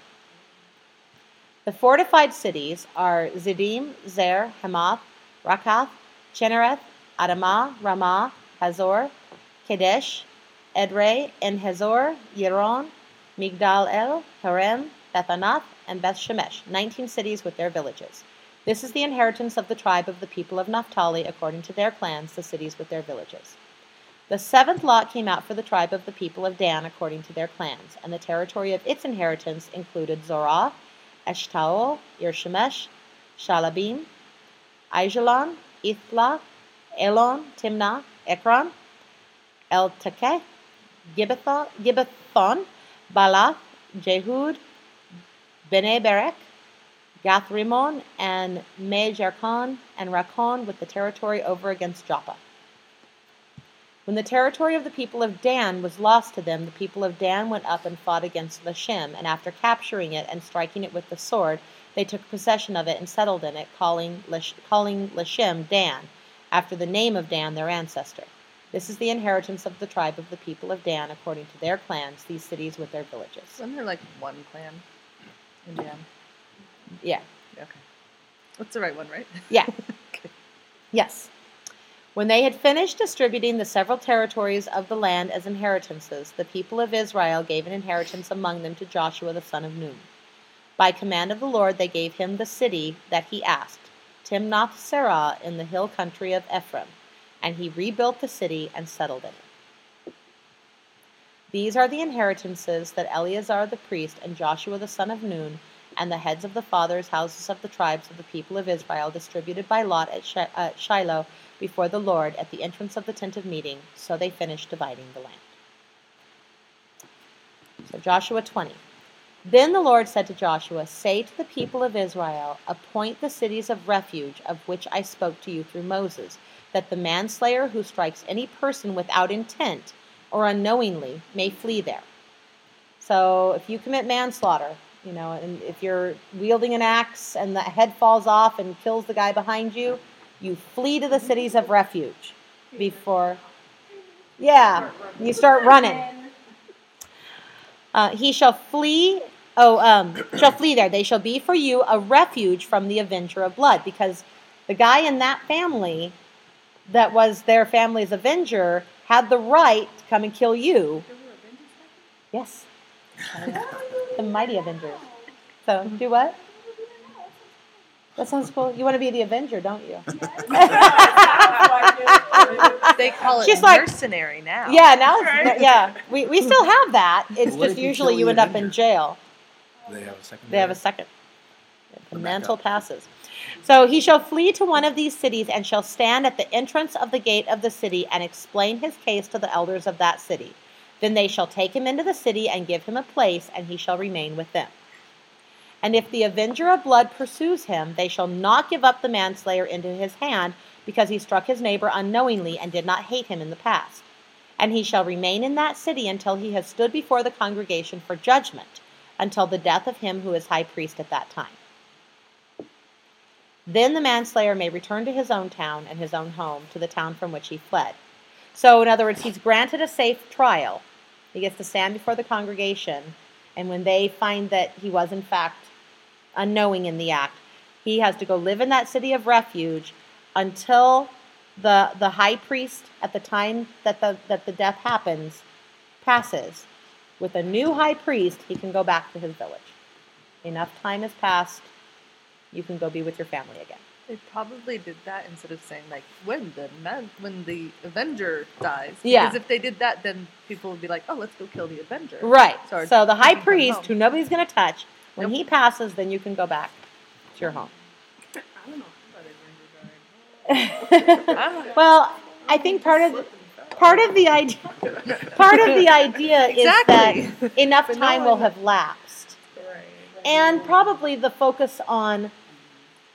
Speaker 1: The fortified cities are Ziddim, Zer, Hammath, Rakkath, Chinnereth, Adamah, Ramah, Hazor, Kadesh, Edrei, En Hazor, Yeron, Migdal El, Harem, Bethanath, and Beth Shemesh, 19 cities with their villages. This is the inheritance of the tribe of the people of Naphtali according to their clans, the cities with their villages. The seventh lot came out for the tribe of the people of Dan according to their clans, and the territory of its inheritance included Zorah, Eshtaol, Irshemesh, Shalabim, Aijalon, Ithlah, Elon, Timnah, Ekron, El Gibbethon, Baalath, Jehud, Bene Berak, Gath and Mejarkon, and Rakkon with the territory over against Joppa. When the territory of the people of Dan was lost to them, the people of Dan went up and fought against Leshem, and after capturing it and striking it with the sword, they took possession of it and settled in it, calling, Lash- calling Leshem Dan, after the name of Dan, their ancestor. This is the inheritance of the tribe of the people of Dan according to their clans, these cities with their villages.
Speaker 2: Isn't there like one clan in Dan?
Speaker 1: Yeah.
Speaker 2: Okay. That's the right one, right?
Speaker 1: Yeah. (laughs)
Speaker 2: Okay.
Speaker 1: Yes. When they had finished distributing the several territories of the land as inheritances, the people of Israel gave an inheritance among them to Joshua the son of Nun. By command of the Lord, they gave him the city that he asked, Timnath Serah in the hill country of Ephraim, and he rebuilt the city and settled it. These are the inheritances that Eleazar the priest and Joshua the son of Nun and the heads of the fathers' houses of the tribes of the people of Israel distributed by lot at at uh, Shiloh before the Lord at the entrance of the tent of meeting. So they finished dividing the land. So Joshua 20. Then the Lord said to Joshua, Say to the people of Israel, Appoint the cities of refuge of which I spoke to you through Moses, that the manslayer who strikes any person without intent or unknowingly may flee there. So if you commit manslaughter, you know, and if you're wielding an axe and the head falls off and kills the guy behind you, you flee to the cities of refuge before. Yeah, you start running. Uh, he shall flee. Oh, um, shall flee there. They shall be for you a refuge from the avenger of blood, because the guy in that family that was their family's avenger had the right to come and kill you. Yes. the mighty Avengers. So, do what? That sounds cool. You want to be the Avenger, don't you? (laughs)
Speaker 2: They call it
Speaker 1: She's like-
Speaker 2: mercenary now.
Speaker 1: yeah, now it's, yeah. We, we still have that. It's
Speaker 3: What
Speaker 1: just usually you
Speaker 3: the
Speaker 1: end up in jail.
Speaker 3: They have a second.
Speaker 1: They have a second. The mantle passes. So he shall flee to one of these cities and shall stand at the entrance of the gate of the city and explain his case to the elders of that city. Then they shall take him into the city and give him a place, and he shall remain with them. And if the avenger of blood pursues him, they shall not give up the manslayer into his hand, because he struck his neighbor unknowingly and did not hate him in the past. And he shall remain in that city until he has stood before the congregation for judgment, until the death of him who is high priest at that time. Then the manslayer may return to his own town and his own home, to the town from which he fled. So, in other words, he's granted a safe trial. He gets to stand before the congregation, and when they find that he was, in fact, unknowing in the act, he has to go live in that city of refuge until the the high priest at the time that the that the death happens passes. With a new high priest, he can go back to his village. Enough time has passed, you can go be with your family again.
Speaker 2: They probably did that instead of saying like when the man when the Avenger dies.
Speaker 1: Yeah.
Speaker 2: Because if they did that, then people would be like, oh, let's go kill the Avenger.
Speaker 1: Right.
Speaker 2: So
Speaker 1: So, the high priest, who nobody's going to touch, when
Speaker 2: Nope.
Speaker 1: he passes, then you can go back to your home.
Speaker 5: I don't know how that Avenger died.
Speaker 1: Well, I think part of part of the idea part of the idea is
Speaker 2: Exactly.
Speaker 1: that enough time will have lapsed, and probably the focus on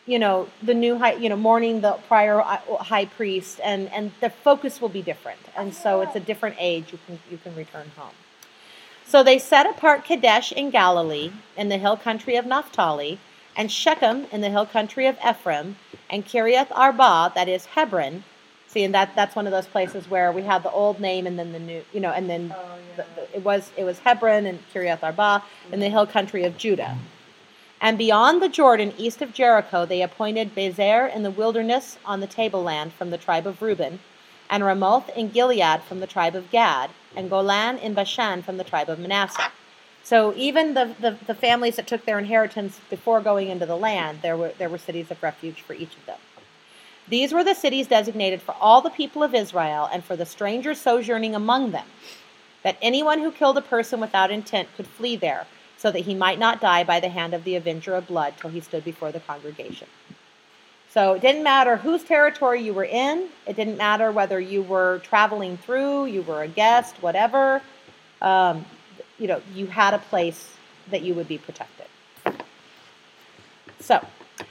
Speaker 1: you know the new high you know mourning the prior uh, high priest and and the focus will be different and so it's a different age you can you can return home so they set apart kadesh in galilee in the hill country of naphtali and shechem in the hill country of ephraim and kiriath arba that is hebron. See and that that's one of those places where we have the old name and then the new you know and then
Speaker 5: Oh,
Speaker 1: the, the, it was it was hebron and kiriath arba in the hill country of judah. And beyond the Jordan, east of Jericho, they appointed Bezer in the wilderness on the tableland from the tribe of Reuben, and Ramoth in Gilead from the tribe of Gad, and Golan in Bashan from the tribe of Manasseh. So even the, the, the families that took their inheritance before going into the land, there were, there were cities of refuge for each of them. These were the cities designated for all the people of Israel and for the strangers sojourning among them, that anyone who killed a person without intent could flee there, so that he might not die by the hand of the avenger of blood till he stood before the congregation. So it didn't matter whose territory you were in, it didn't matter whether you were traveling through, you were a guest, whatever. Um, you know, you had a place that you would be protected. So,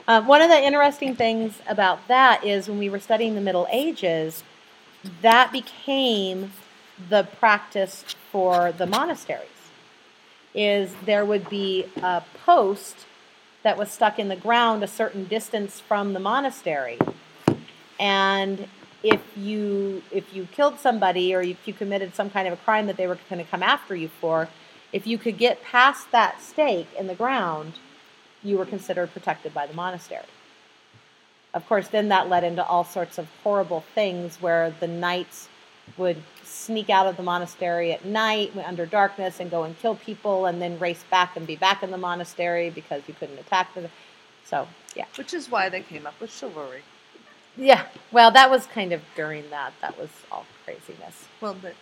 Speaker 1: uh, one of the interesting things about that is when we were studying the Middle Ages, that became the practice for the monasteries. Is there would be a post that was stuck in the ground a certain distance from the monastery, and if you if you killed somebody or if you committed some kind of a crime that they were going to come after you for, if you could get past that stake in the ground, you were considered protected by the monastery. Of course, then that led into all sorts of horrible things where the knights would sneak out of the monastery at night under darkness and go and kill people and then race back and be back in the monastery because you couldn't attack them. So, yeah.
Speaker 2: Which is why they came up with chivalry.
Speaker 1: Yeah. Well, that was kind of during that. That was all craziness.
Speaker 2: Well, the,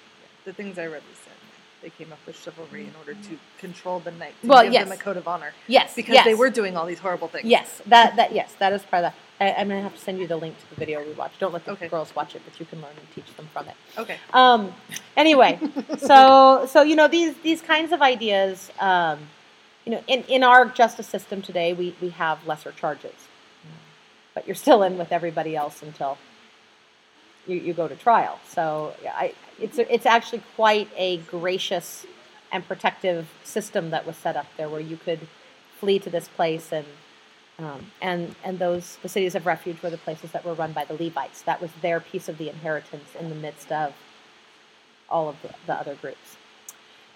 Speaker 2: the things I read was said they came up with chivalry in order to control the knights and
Speaker 1: Well,
Speaker 2: give
Speaker 1: yes.
Speaker 2: them a code of honor
Speaker 1: Yes.
Speaker 2: because
Speaker 1: yes.
Speaker 2: they were doing all these horrible things.
Speaker 1: Yes, that that yes, that is part of that. I, I'm gonna have to send you the link to the video we watched. Don't let the
Speaker 2: Okay.
Speaker 1: girls watch it, but you can learn and teach them from it.
Speaker 2: Okay.
Speaker 1: Um, anyway, (laughs) so so you know these these kinds of ideas. Um, you know, in, in our justice system today, we, we have lesser charges, but you're still in with everybody else until you, you go to trial. So yeah, I, it's a, it's actually quite a gracious and protective system that was set up there, where you could flee to this place and um, and and those the cities of refuge were the places that were run by the Levites. That was their piece of the inheritance in the midst of all of the, the other groups.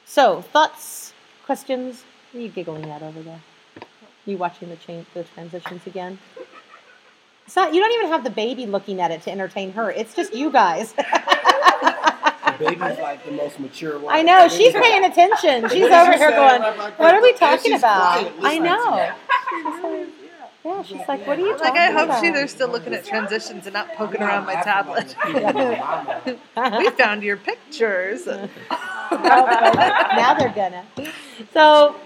Speaker 1: So thoughts, questions? What are you giggling at over there? You watching the change the transitions again? It's not. You don't even have the baby looking at it to entertain her. It's just you guys. (laughs)
Speaker 6: baby's like the most mature one.
Speaker 1: I know she's paying attention. She's
Speaker 6: What
Speaker 1: over here going,
Speaker 6: Like, like,
Speaker 1: "What are we talking
Speaker 6: she's
Speaker 1: about?" I know. Yeah, she's like, "What are you
Speaker 2: Like I hope
Speaker 1: about?"
Speaker 2: she they're still looking at transitions and not poking around my tablet.
Speaker 6: tablet. (laughs) (laughs)
Speaker 2: we found your pictures. (laughs)
Speaker 1: now they're gonna. So,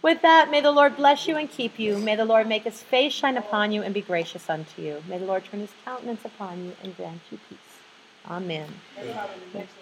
Speaker 1: with that, may the Lord bless you and keep you. May the Lord make his face shine upon you and be gracious unto you. May the Lord turn his countenance upon you and grant you peace. Amen.
Speaker 5: That's